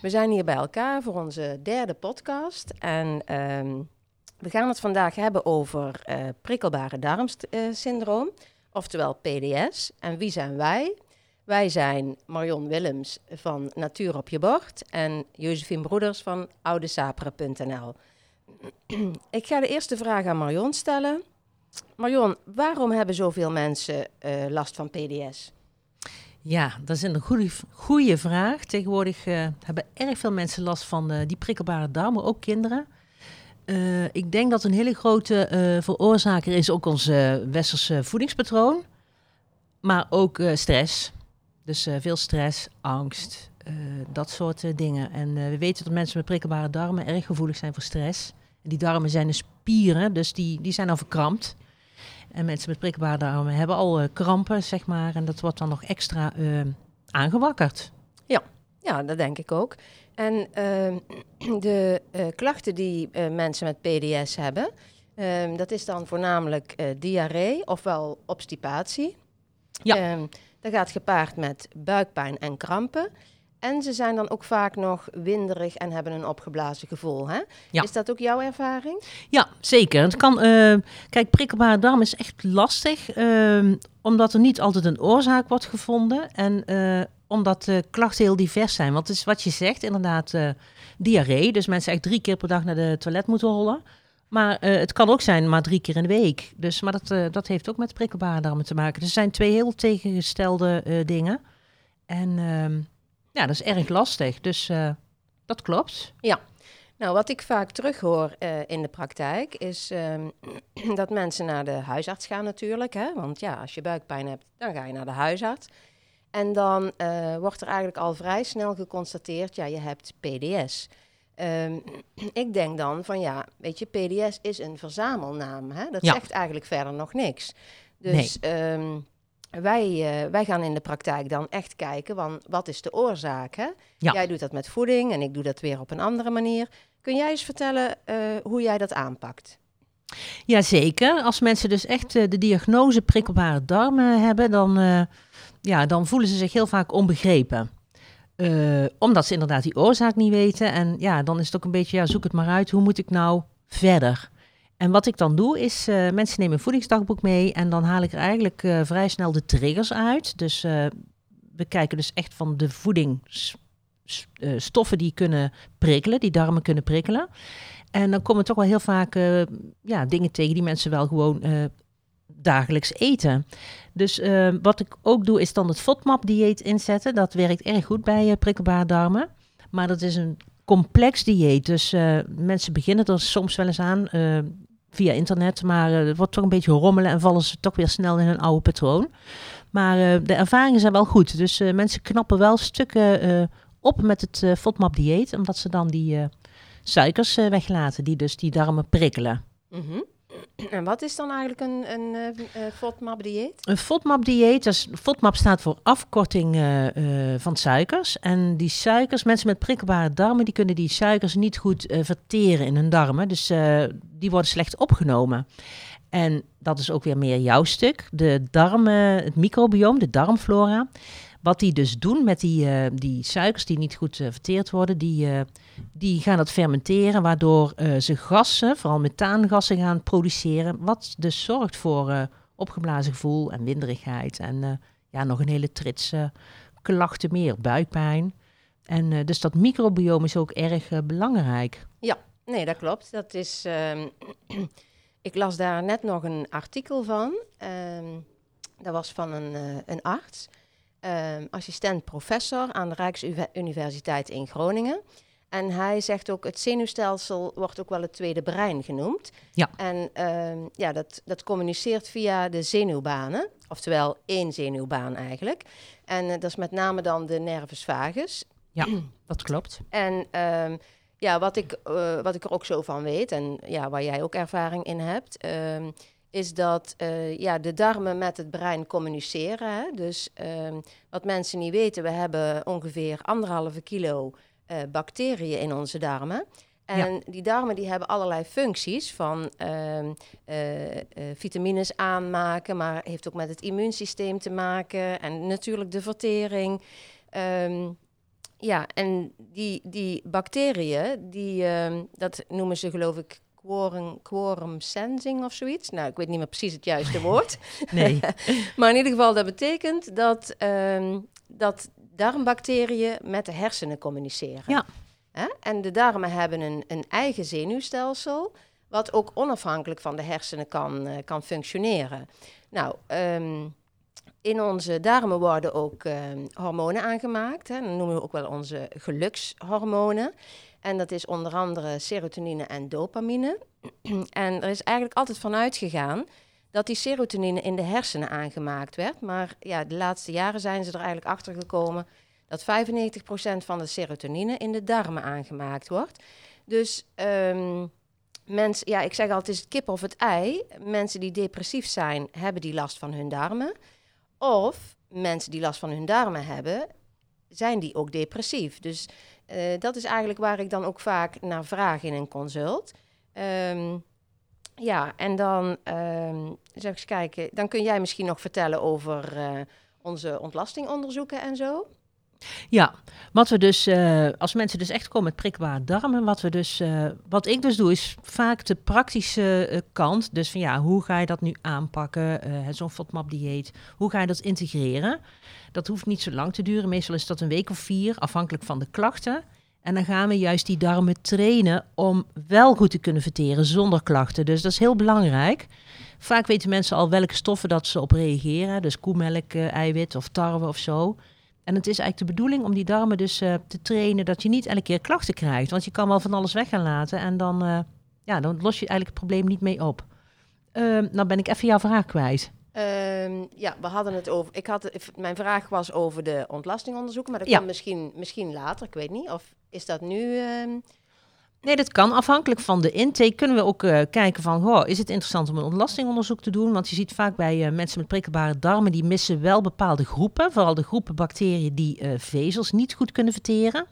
We zijn hier bij elkaar voor onze derde podcast. En ehm, we gaan het vandaag hebben over uh, prikkelbare darmsyndroom, oftewel PDS. En wie zijn wij? Wij zijn Marion Willems van Natuur op je bord en Josephine Broeders van oudesaperen.nl. Ik ga de eerste vraag aan Marion stellen. Marion, waarom hebben zoveel mensen uh, last van PDS? Ja, dat is een goede, goede vraag. Tegenwoordig uh, hebben erg veel mensen last van uh, die prikkelbare darmen, ook kinderen. Uh, ik denk dat een hele grote veroorzaker is ook ons westerse voedingspatroon, maar ook stress. Dus veel stress, angst, dat soort dingen. En we weten dat mensen met prikkelbare darmen erg gevoelig zijn voor stress. Die darmen zijn de spieren, dus die, die zijn al verkrampt. En mensen met prikkelbare darmen hebben al uh, krampen, zeg maar. En dat wordt dan nog extra uh, aangewakkerd. Ja. ja, dat denk ik ook. En uh, de eh, klachten die mensen met PDS hebben, ehm, dat is dan voornamelijk diarree ofwel obstipatie. Ja. Ehm, dat gaat gepaard met buikpijn en krampen. En ze zijn dan ook vaak nog winderig en hebben een opgeblazen gevoel. Hè? Ja. Is dat ook jouw ervaring? Ja, zeker. Het kan, uh, kijk, prikkelbare darm is echt lastig, uh, omdat er niet altijd een oorzaak wordt gevonden. En uh, omdat de klachten heel divers zijn. Want het is wat je zegt, inderdaad, diarree. Dus mensen echt drie keer per dag naar de toilet moeten rollen. Maar het kan ook zijn maar drie keer in de week. Dus, maar dat, dat heeft ook met prikkelbare darmen te maken. Dus er zijn twee heel tegengestelde dingen. En ehm, ja, dat is erg lastig. Dus uh, dat klopt. Ja. Nou, wat ik vaak terughoor uh, in de praktijk is um, dat mensen naar de huisarts gaan natuurlijk. Hè? Want ja, als je buikpijn hebt, dan ga je naar de huisarts. En dan uh, wordt er eigenlijk al vrij snel geconstateerd, ja, je hebt PDS. Um, ik denk dan van ja, weet je, PDS is een verzamelnaam. Hè? Dat ja. zegt eigenlijk verder nog niks. Dus nee. um, wij, uh, wij gaan in de praktijk dan echt kijken, van wat is de oorzaak? Hè? Ja. Jij doet dat met voeding en ik doe dat weer op een andere manier. Kun jij eens vertellen uh, hoe jij dat aanpakt? Jazeker. Als mensen dus echt uh, de diagnose prikkelbare darmen hebben, dan, ja, dan voelen ze zich heel vaak onbegrepen. omdat ze inderdaad die oorzaak niet weten. En ja, dan is het ook een beetje, ja, zoek het maar uit. Hoe moet ik nou verder? En wat ik dan doe is, uh, mensen nemen een voedingsdagboek mee en dan haal ik er eigenlijk uh, vrij snel de triggers uit. Dus uh, we kijken dus echt van de voedingsstoffen die kunnen prikkelen, die darmen kunnen prikkelen. En dan komen toch wel heel vaak ja, dingen tegen die mensen wel gewoon dagelijks eten. Dus wat ik ook doe is dan het FODMAP-dieet inzetten. Dat werkt erg goed bij prikkelbare darmen. Maar dat is een complex dieet. Dus mensen beginnen er soms wel eens aan via internet. Maar het wordt toch een beetje rommelen en vallen ze toch weer snel in hun oude patroon. Maar uh, de ervaringen zijn wel goed. Dus uh, mensen knappen wel stukken op met het FODMAP dieet. Omdat ze dan die suikers weglaten die dus die darmen prikkelen. -hmm. En wat is dan eigenlijk een, een uh, FODMAP-dieet? Een FODMAP-dieet, dus FODMAP staat voor afkorting uh, uh, van suikers. En die suikers, mensen met prikkelbare darmen, die kunnen die suikers niet goed verteren in hun darmen. Dus die worden slecht opgenomen. En dat is ook weer meer jouw stuk. De darmen, het microbiome, de darmflora. Wat die dus doen met die, die suikers die niet goed verteerd worden, die, die gaan dat fermenteren, waardoor ze gassen, vooral methaangassen gaan produceren. Wat dus zorgt voor opgeblazen gevoel en winderigheid. En ja, nog een hele trits klachten meer, buikpijn. En dus dat microbiome is ook erg belangrijk. Ja, nee, dat klopt. Dat is, um, ik las daar net nog een artikel van. Um, dat was van een, een arts. Um, assistent professor aan de Rijksuniversiteit in Groningen. En hij zegt ook, het zenuwstelsel wordt ook wel het tweede brein genoemd. Ja. En um, ja, dat, dat communiceert via de zenuwbanen, oftewel één zenuwbaan eigenlijk. En uh, dat is met name dan de nervus vagus. Ja, dat klopt. En um, ja, wat ik, uh, wat ik er ook zo van weet, en ja, waar jij ook ervaring in hebt, is dat uh, ja, de darmen met het brein communiceren. Hè? Dus wat mensen niet weten, we hebben ongeveer anderhalve kilo uh, bacteriën in onze darmen. En ja. die darmen die hebben allerlei functies van uh, vitamines aanmaken, maar heeft ook met het immuunsysteem te maken en natuurlijk de vertering. Um, Ja, en die, die bacteriën, die, ehm, dat noemen ze geloof ik quorum, quorum sensing of zoiets. Nou, ik weet niet meer precies het juiste woord. Nee. maar in ieder geval, dat betekent dat, ehm, dat darmbacteriën met de hersenen communiceren. Ja. Hè? En de darmen hebben een, een eigen zenuwstelsel, wat ook onafhankelijk van de hersenen kan, eh, kan functioneren. Nou, ehm, in onze darmen worden ook ehm, hormonen aangemaakt. Hè? Dat noemen we ook wel onze gelukshormonen. En dat is onder andere serotonine en dopamine. en er is eigenlijk altijd vanuit gegaan dat die serotonine in de hersenen aangemaakt werd. Maar ja, de laatste jaren zijn ze er eigenlijk achter gekomen dat 95% van de serotonine in de darmen aangemaakt wordt. Dus um, mensen, ja, ik zeg altijd, het is het kip of het ei. Mensen die depressief zijn, hebben die last van hun darmen. Of mensen die last van hun darmen hebben, zijn die ook depressief. Dus uh, dat is eigenlijk waar ik dan ook vaak naar vraag in een consult. Um, ja, en dan um, zeg eens kijken, dan kun jij misschien nog vertellen over uh, onze ontlastingonderzoeken en zo. Ja, wat we dus, uh, als mensen dus echt komen met prikbare darmen, wat we dus, uh, wat ik dus doe, is vaak de praktische kant. Dus van ja, hoe ga je dat nu aanpakken? Zo'n FODMAP-dieet, hoe ga je dat integreren? Dat hoeft niet zo lang te duren. Meestal is dat een week of vier, afhankelijk van de klachten. En dan gaan we juist die darmen trainen om wel goed te kunnen verteren zonder klachten. Dus dat is heel belangrijk. Vaak weten mensen al welke stoffen dat ze op reageren. Dus koemelk, eiwit of tarwe of zo. En het is eigenlijk de bedoeling om die darmen dus uh, te trainen dat je niet elke keer klachten krijgt. Want je kan wel van alles weg gaan laten en dan, uh, ja, dan los je eigenlijk het probleem niet mee op. Uh, nou ben ik even jouw vraag kwijt. Um, ja, we hadden het over. Ik had, mijn vraag was over de ontlastingonderzoeken, maar dat ja. kan misschien, misschien later, ik weet niet. Of is dat nu. Um... Nee, dat kan. Afhankelijk van de intake kunnen we ook uh, kijken van, goh, is het interessant om een ontlastingonderzoek te doen? Want je ziet vaak bij uh, mensen met prikkelbare darmen, die missen wel bepaalde groepen. Vooral de groepen bacteriën die uh, vezels niet goed kunnen verteren.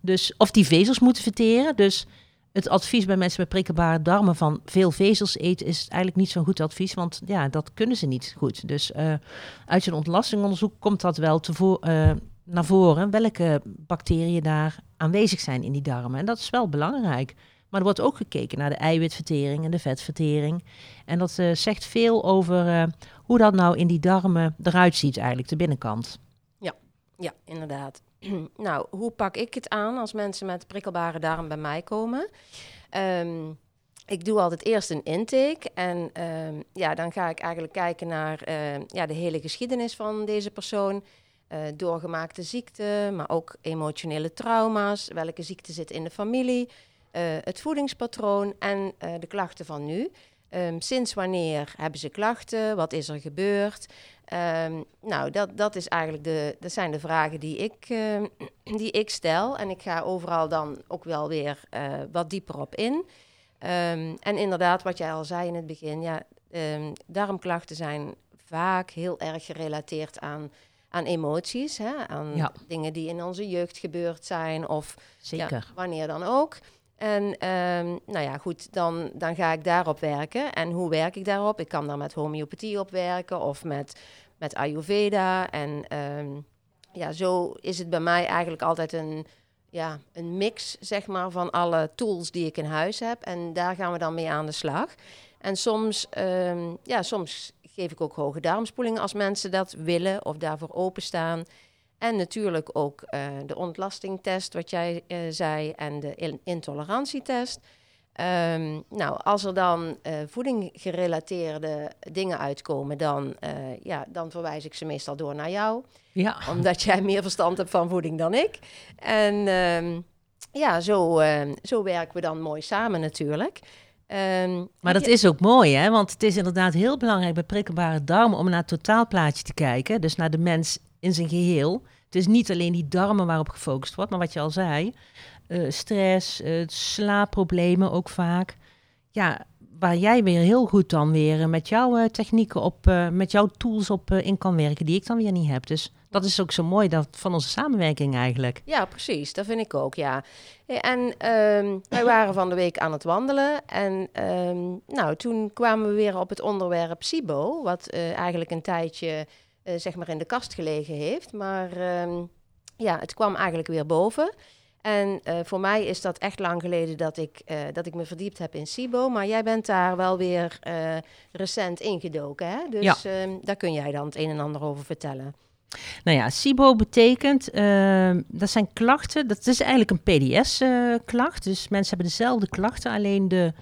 Dus, of die vezels moeten verteren. Dus het advies bij mensen met prikkelbare darmen van veel vezels eten is eigenlijk niet zo'n goed advies, want ja, dat kunnen ze niet goed. Dus uit een ontlastingonderzoek komt dat wel te voor, naar voren, welke bacteriën daar aanwezig zijn in die darmen. En dat is wel belangrijk. Maar er wordt ook gekeken naar de eiwitvertering en de vetvertering. En dat uh, zegt veel over uh, hoe dat nou in die darmen eruit ziet, eigenlijk, de binnenkant. Ja, ja inderdaad. nou, hoe pak ik het aan als mensen met prikkelbare darm bij mij komen? Um, ik doe altijd eerst een intake en um, ja, dan ga ik eigenlijk kijken naar uh, ja, de hele geschiedenis van deze persoon. Uh, doorgemaakte ziekte, maar ook emotionele trauma's. Welke ziekte zit in de familie? Uh, het voedingspatroon en uh, de klachten van nu. Um, sinds wanneer hebben ze klachten? Wat is er gebeurd? Um, nou, dat, dat, is eigenlijk de, dat zijn de vragen die ik, uh, die ik stel. En ik ga overal dan ook wel weer wat dieper op in. Um, en inderdaad, wat jij al zei in het begin, ja, darmklachten zijn vaak heel erg gerelateerd aan aan emoties, hè, aan ja. dingen die in onze jeugd gebeurd zijn of Zeker. Ja, wanneer dan ook. En um, nou ja, goed, dan, dan ga ik daarop werken. En hoe werk ik daarop? Ik kan daar met homeopathie op werken of met, met Ayurveda. En um, ja, zo is het bij mij eigenlijk altijd een, ja, een mix, zeg maar, van alle tools die ik in huis heb. En daar gaan we dan mee aan de slag. En soms, um, ja, soms geef ik ook hoge darmspoeling als mensen dat willen of daarvoor openstaan. En natuurlijk ook uh, de ontlastingtest, wat jij uh, zei, en de in intolerantietest. Um, nou, als er dan uh, voeding gerelateerde dingen uitkomen, dan, ja, dan verwijs ik ze meestal door naar jou. Ja. Omdat jij meer verstand hebt van voeding dan ik. En um, ja, zo, zo werken we dan mooi samen natuurlijk. Um, maar dat is ook mooi, hè? Want het is inderdaad heel belangrijk bij prikkelbare darmen om naar het totaalplaatje te kijken. Dus naar de mens in zijn geheel. Het is niet alleen die darmen waarop gefocust wordt, maar wat je al zei. Uh, stress, uh, slaapproblemen ook vaak. Ja, waar jij weer heel goed dan weer met jouw technieken op, met jouw tools op in kan werken, die ik dan weer niet heb. Dus dat is ook zo mooi dat, van onze samenwerking eigenlijk. Ja, precies. Dat vind ik ook, ja. En um, wij waren van de week aan het wandelen. En um, nou, toen kwamen we weer op het onderwerp SIBO. Wat eigenlijk een tijdje uh, zeg maar in de kast gelegen heeft. Maar um, ja, het kwam eigenlijk weer boven. En uh, voor mij is dat echt lang geleden dat ik, uh, dat ik me verdiept heb in SIBO. Maar jij bent daar wel weer recent ingedoken. Hè? Dus ja. Ehm, daar kun jij dan het een en ander over vertellen. Nou ja, SIBO betekent, ehm, dat zijn klachten, dat is eigenlijk een PDS-klacht. dus mensen hebben dezelfde klachten, alleen de,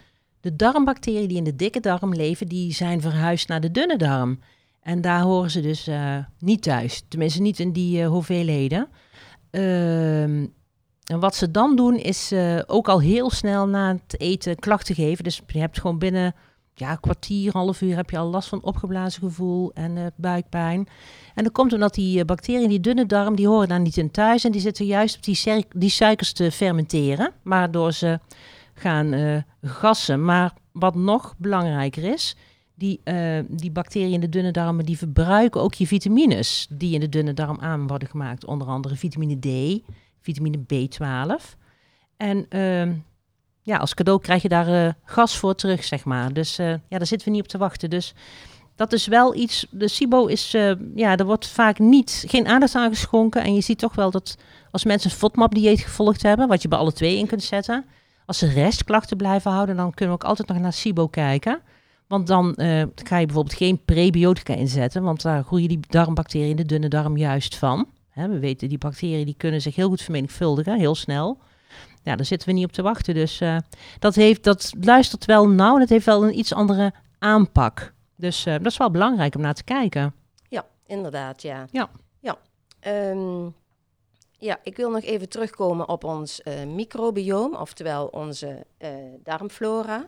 de darmbacteriën die in de dikke darm leven, die zijn verhuisd naar de dunne darm. En daar horen ze dus niet thuis, tenminste niet in die hoeveelheden. Ehm en wat ze dan doen is uh, ook al heel snel na het eten klachten geven. Dus je hebt gewoon binnen ja, een kwartier, half uur heb je al last van opgeblazen gevoel en uh, buikpijn. En dat komt omdat die uh, bacteriën, die dunne darm, die horen daar niet in thuis. En die zitten juist op die, die suikers te fermenteren, waardoor ze gaan gassen. Maar wat nog belangrijker is, die, die bacteriën in de dunne darmen, die verbruiken ook je vitamines die in de dunne darm aan worden gemaakt. Onder andere vitamine D, vitamine B12. En uh, ja, als cadeau krijg je daar uh, gas voor terug, zeg maar. Dus uh, ja, daar zitten we niet op te wachten. Dus dat is wel iets. De SIBO is, ja, er wordt vaak niet, geen aandacht aan geschonken. En je ziet toch wel dat als mensen een FODMAP-dieet gevolgd hebben, wat je bij alle twee in kunt zetten, als ze restklachten blijven houden, dan kunnen we ook altijd nog naar SIBO kijken. Want dan uh, ga je bijvoorbeeld geen prebiotica inzetten, want daar groeien die darmbacteriën in de dunne darm juist van. Hè, we weten, die bacteriën die kunnen zich heel goed vermenigvuldigen, heel snel. Ja, daar zitten we niet op te wachten. Dus uh, dat, heeft, dat luistert wel nauw en het heeft wel een iets andere aanpak. Dus uh, dat is wel belangrijk om naar te kijken. Ja, inderdaad, ja. Ja. Ja, um, ja ik wil nog even terugkomen op ons microbiome, oftewel onze darmflora.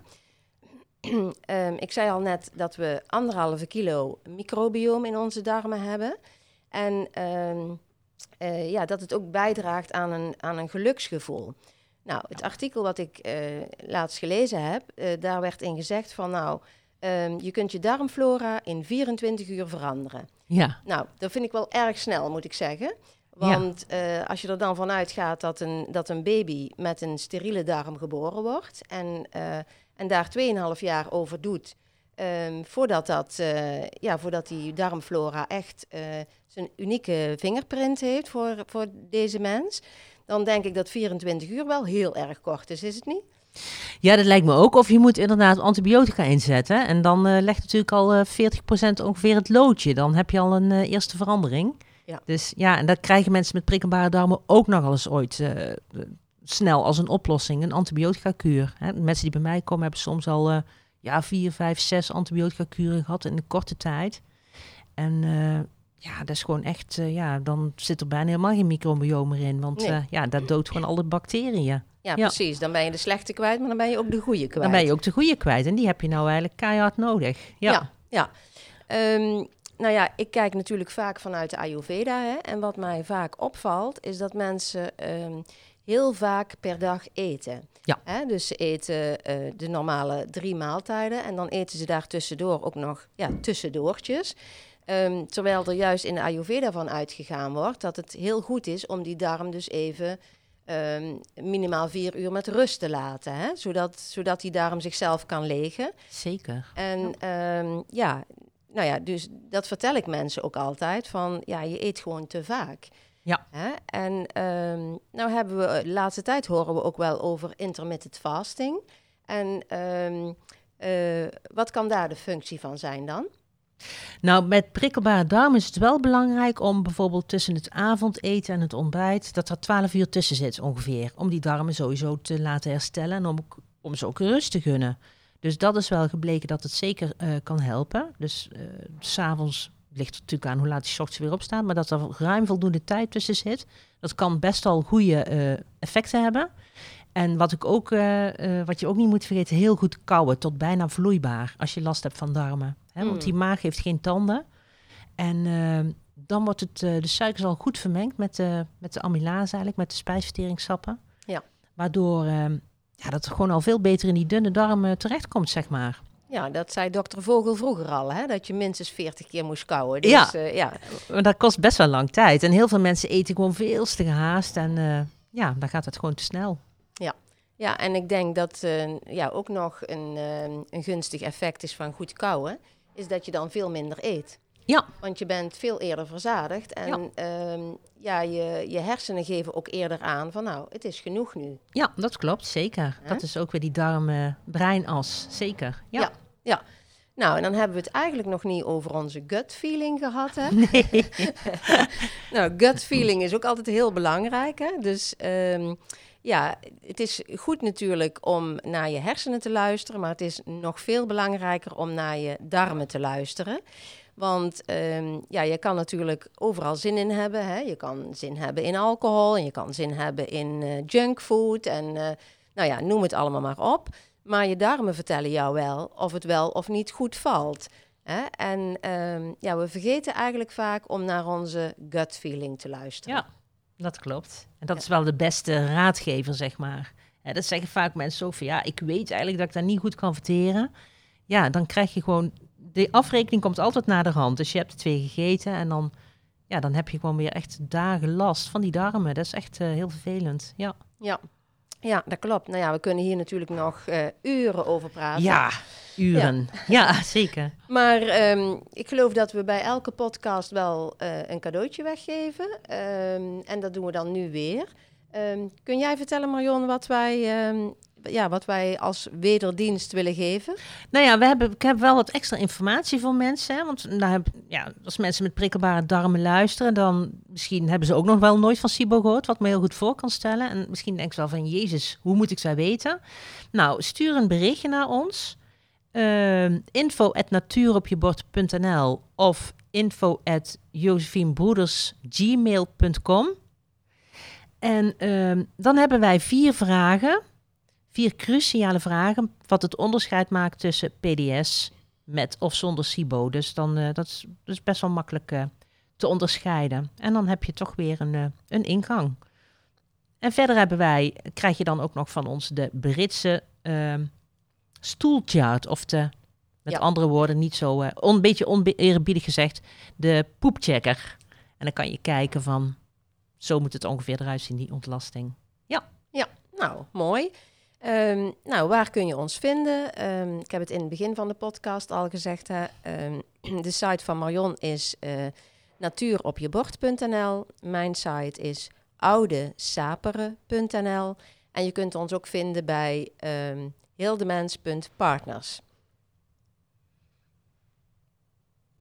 Um, ik zei al net dat we anderhalve kilo microbiome in onze darmen hebben. En um, uh, ja, dat het ook bijdraagt aan een, aan een geluksgevoel. Nou, het artikel wat ik uh, laatst gelezen heb, uh, daar werd in gezegd van nou, um, je kunt je darmflora in 24 uur veranderen. Ja. Nou, dat vind ik wel erg snel, moet ik zeggen. Want ja. als je er dan vanuit gaat dat een, dat een baby met een steriele darm geboren wordt en, en daar 2,5 jaar over doet um, voordat, dat, ja, voordat die darmflora echt zijn unieke vingerprint heeft voor, voor deze mens, dan denk ik dat 24 uur wel heel erg kort is, is het niet? Ja, dat lijkt me ook. Of je moet inderdaad antibiotica inzetten. En dan uh, legt natuurlijk al uh, eh, 40% ongeveer het loodje. Dan heb je al een eerste verandering. Ja. Dus ja, en dat krijgen mensen met prikkelbare darmen ook nog eens ooit snel als een oplossing. Een antibiotica-kuur. Mensen die bij mij komen hebben soms al ja, vier, vijf, zes antibiotica-kuren gehad in een korte tijd. En ja, dat is gewoon echt, uh, ja, dan zit er bijna helemaal geen microbiome meer in. Want nee. ja, dat doodt gewoon alle bacteriën. Ja, ja, precies. Dan ben je de slechte kwijt, maar dan ben je ook de goede kwijt. Dan ben je ook de goede kwijt. En die heb je nou eigenlijk keihard nodig. Ja, ja. ja. Um, nou ja, ik kijk natuurlijk vaak vanuit de Ayurveda. Hè, en wat mij vaak opvalt, is dat mensen um, heel vaak per dag eten. Ja. Hè, dus ze eten uh, de normale drie maaltijden. En dan eten ze daar tussendoor ook nog ja, tussendoortjes. Um, terwijl er juist in de Ayurveda van uitgegaan wordt dat het heel goed is om die darm dus even um, minimaal vier uur met rust te laten. Hè? Zodat, zodat die darm zichzelf kan legen. Zeker. En ja. Um, ja, nou ja, dus dat vertel ik mensen ook altijd. Van ja, je eet gewoon te vaak. Ja. Hè? En um, nou hebben we, de laatste tijd horen we ook wel over intermittent fasting. En um, uh, wat kan daar de functie van zijn dan? Nou, met prikkelbare darm is het wel belangrijk om bijvoorbeeld tussen het avondeten en het ontbijt, dat er 12 uur tussen zit ongeveer. Om die darmen sowieso te laten herstellen en om, om ze ook rust te gunnen. Dus dat is wel gebleken dat het zeker uh, kan helpen. Dus uh, s'avonds ligt het natuurlijk aan hoe laat je ochtends weer opstaat, maar dat er ruim voldoende tijd tussen zit. Dat kan best al goede uh, effecten hebben. En wat, ik ook, wat je ook niet moet vergeten, heel goed kouwen tot bijna vloeibaar als je last hebt van darmen. Hè, want die maag heeft geen tanden. En dan wordt het, de suiker al goed vermengd met de, met de amylase eigenlijk, met de spijsverteringssappen. Ja. Waardoor uh, ja, dat gewoon al veel beter in die dunne darm terechtkomt, zeg maar. Ja, dat zei dokter Vogel vroeger al, hè? dat je minstens 40 keer moest kouwen. Dus, ja. ja, maar dat kost best wel lang tijd. En heel veel mensen eten gewoon veel te gehaast. En ja, dan gaat het gewoon te snel. Ja, ja en ik denk dat ja, ook nog een, een gunstig effect is van goed kouwen is dat je dan veel minder eet. Ja. Want je bent veel eerder verzadigd. En ja, ja je, je hersenen geven ook eerder aan van nou, het is genoeg nu. Ja, dat klopt, zeker. Dat is ook weer die darm-breinas, zeker. Ja. ja. ja. Nou, en dan hebben we het eigenlijk nog niet over onze gut feeling gehad. Hè? Nee. nou, gut feeling is ook altijd heel belangrijk. Hè? Dus um, ja, het is goed natuurlijk om naar je hersenen te luisteren, maar het is nog veel belangrijker om naar je darmen te luisteren. Want um, ja, je kan natuurlijk overal zin in hebben. Hè? Je kan zin hebben in alcohol en je kan zin hebben in uh, junkfood en uh, nou ja, noem het allemaal maar op. Maar je darmen vertellen jou wel of het wel of niet goed valt. Hè? En um, ja, we vergeten eigenlijk vaak om naar onze gut feeling te luisteren. Ja, dat klopt. En dat is wel de beste raadgever, zeg maar. Ja, dat zeggen vaak mensen ook van ja, ik weet eigenlijk dat ik dat niet goed kan verteren. Ja, dan krijg je gewoon, de afrekening komt altijd naar de hand. Dus je hebt twee gegeten en dan, ja, dan heb je gewoon weer echt dagen last van die darmen. Dat is echt uh, heel vervelend. Ja. Ja, ja, dat klopt. Nou ja, we kunnen hier natuurlijk nog uh, uren over praten. Ja, uren. Ja, ja zeker. Maar um, ik geloof dat we bij elke podcast wel uh, een cadeautje weggeven. Um, en dat doen we dan nu weer. Um, kun jij vertellen, Marion, wat wij ja, wat wij als wederdienst willen geven? Nou ja, we hebben, ik heb wel wat extra informatie voor mensen. Hè? Want nou heb, ja, als mensen met prikkelbare darmen luisteren, dan misschien hebben ze ook nog wel nooit van SIBO gehoord, wat me heel goed voor kan stellen. En misschien denken ze wel van, Jezus, hoe moet ik zij weten? Nou, stuur een berichtje naar ons. Uh, info at natuuropjebord.nl of info at En uh, dan hebben wij vier vragen Vier cruciale vragen wat het onderscheid maakt tussen PDS met of zonder SIBO. Dus dan, uh, dat, is, dat is best wel makkelijk uh, te onderscheiden. En dan heb je toch weer een, uh, een ingang. En verder hebben wij, krijg je dan ook nog van ons de Britse ehm, stoelchart. Of de, met ja. andere woorden, niet zo, een beetje oneerbiedig gezegd, de poepchecker. En dan kan je kijken van, zo moet het ongeveer eruit zien, die ontlasting. Ja. Ja, nou, mooi. Um, nou, waar kun je ons vinden? Um, ik heb het in het begin van de podcast al gezegd. Hè. Um, de site van Marion is uh, natuuropjebord.nl. Mijn site is oudesaperen.nl. En je kunt ons ook vinden bij hildemens.partners.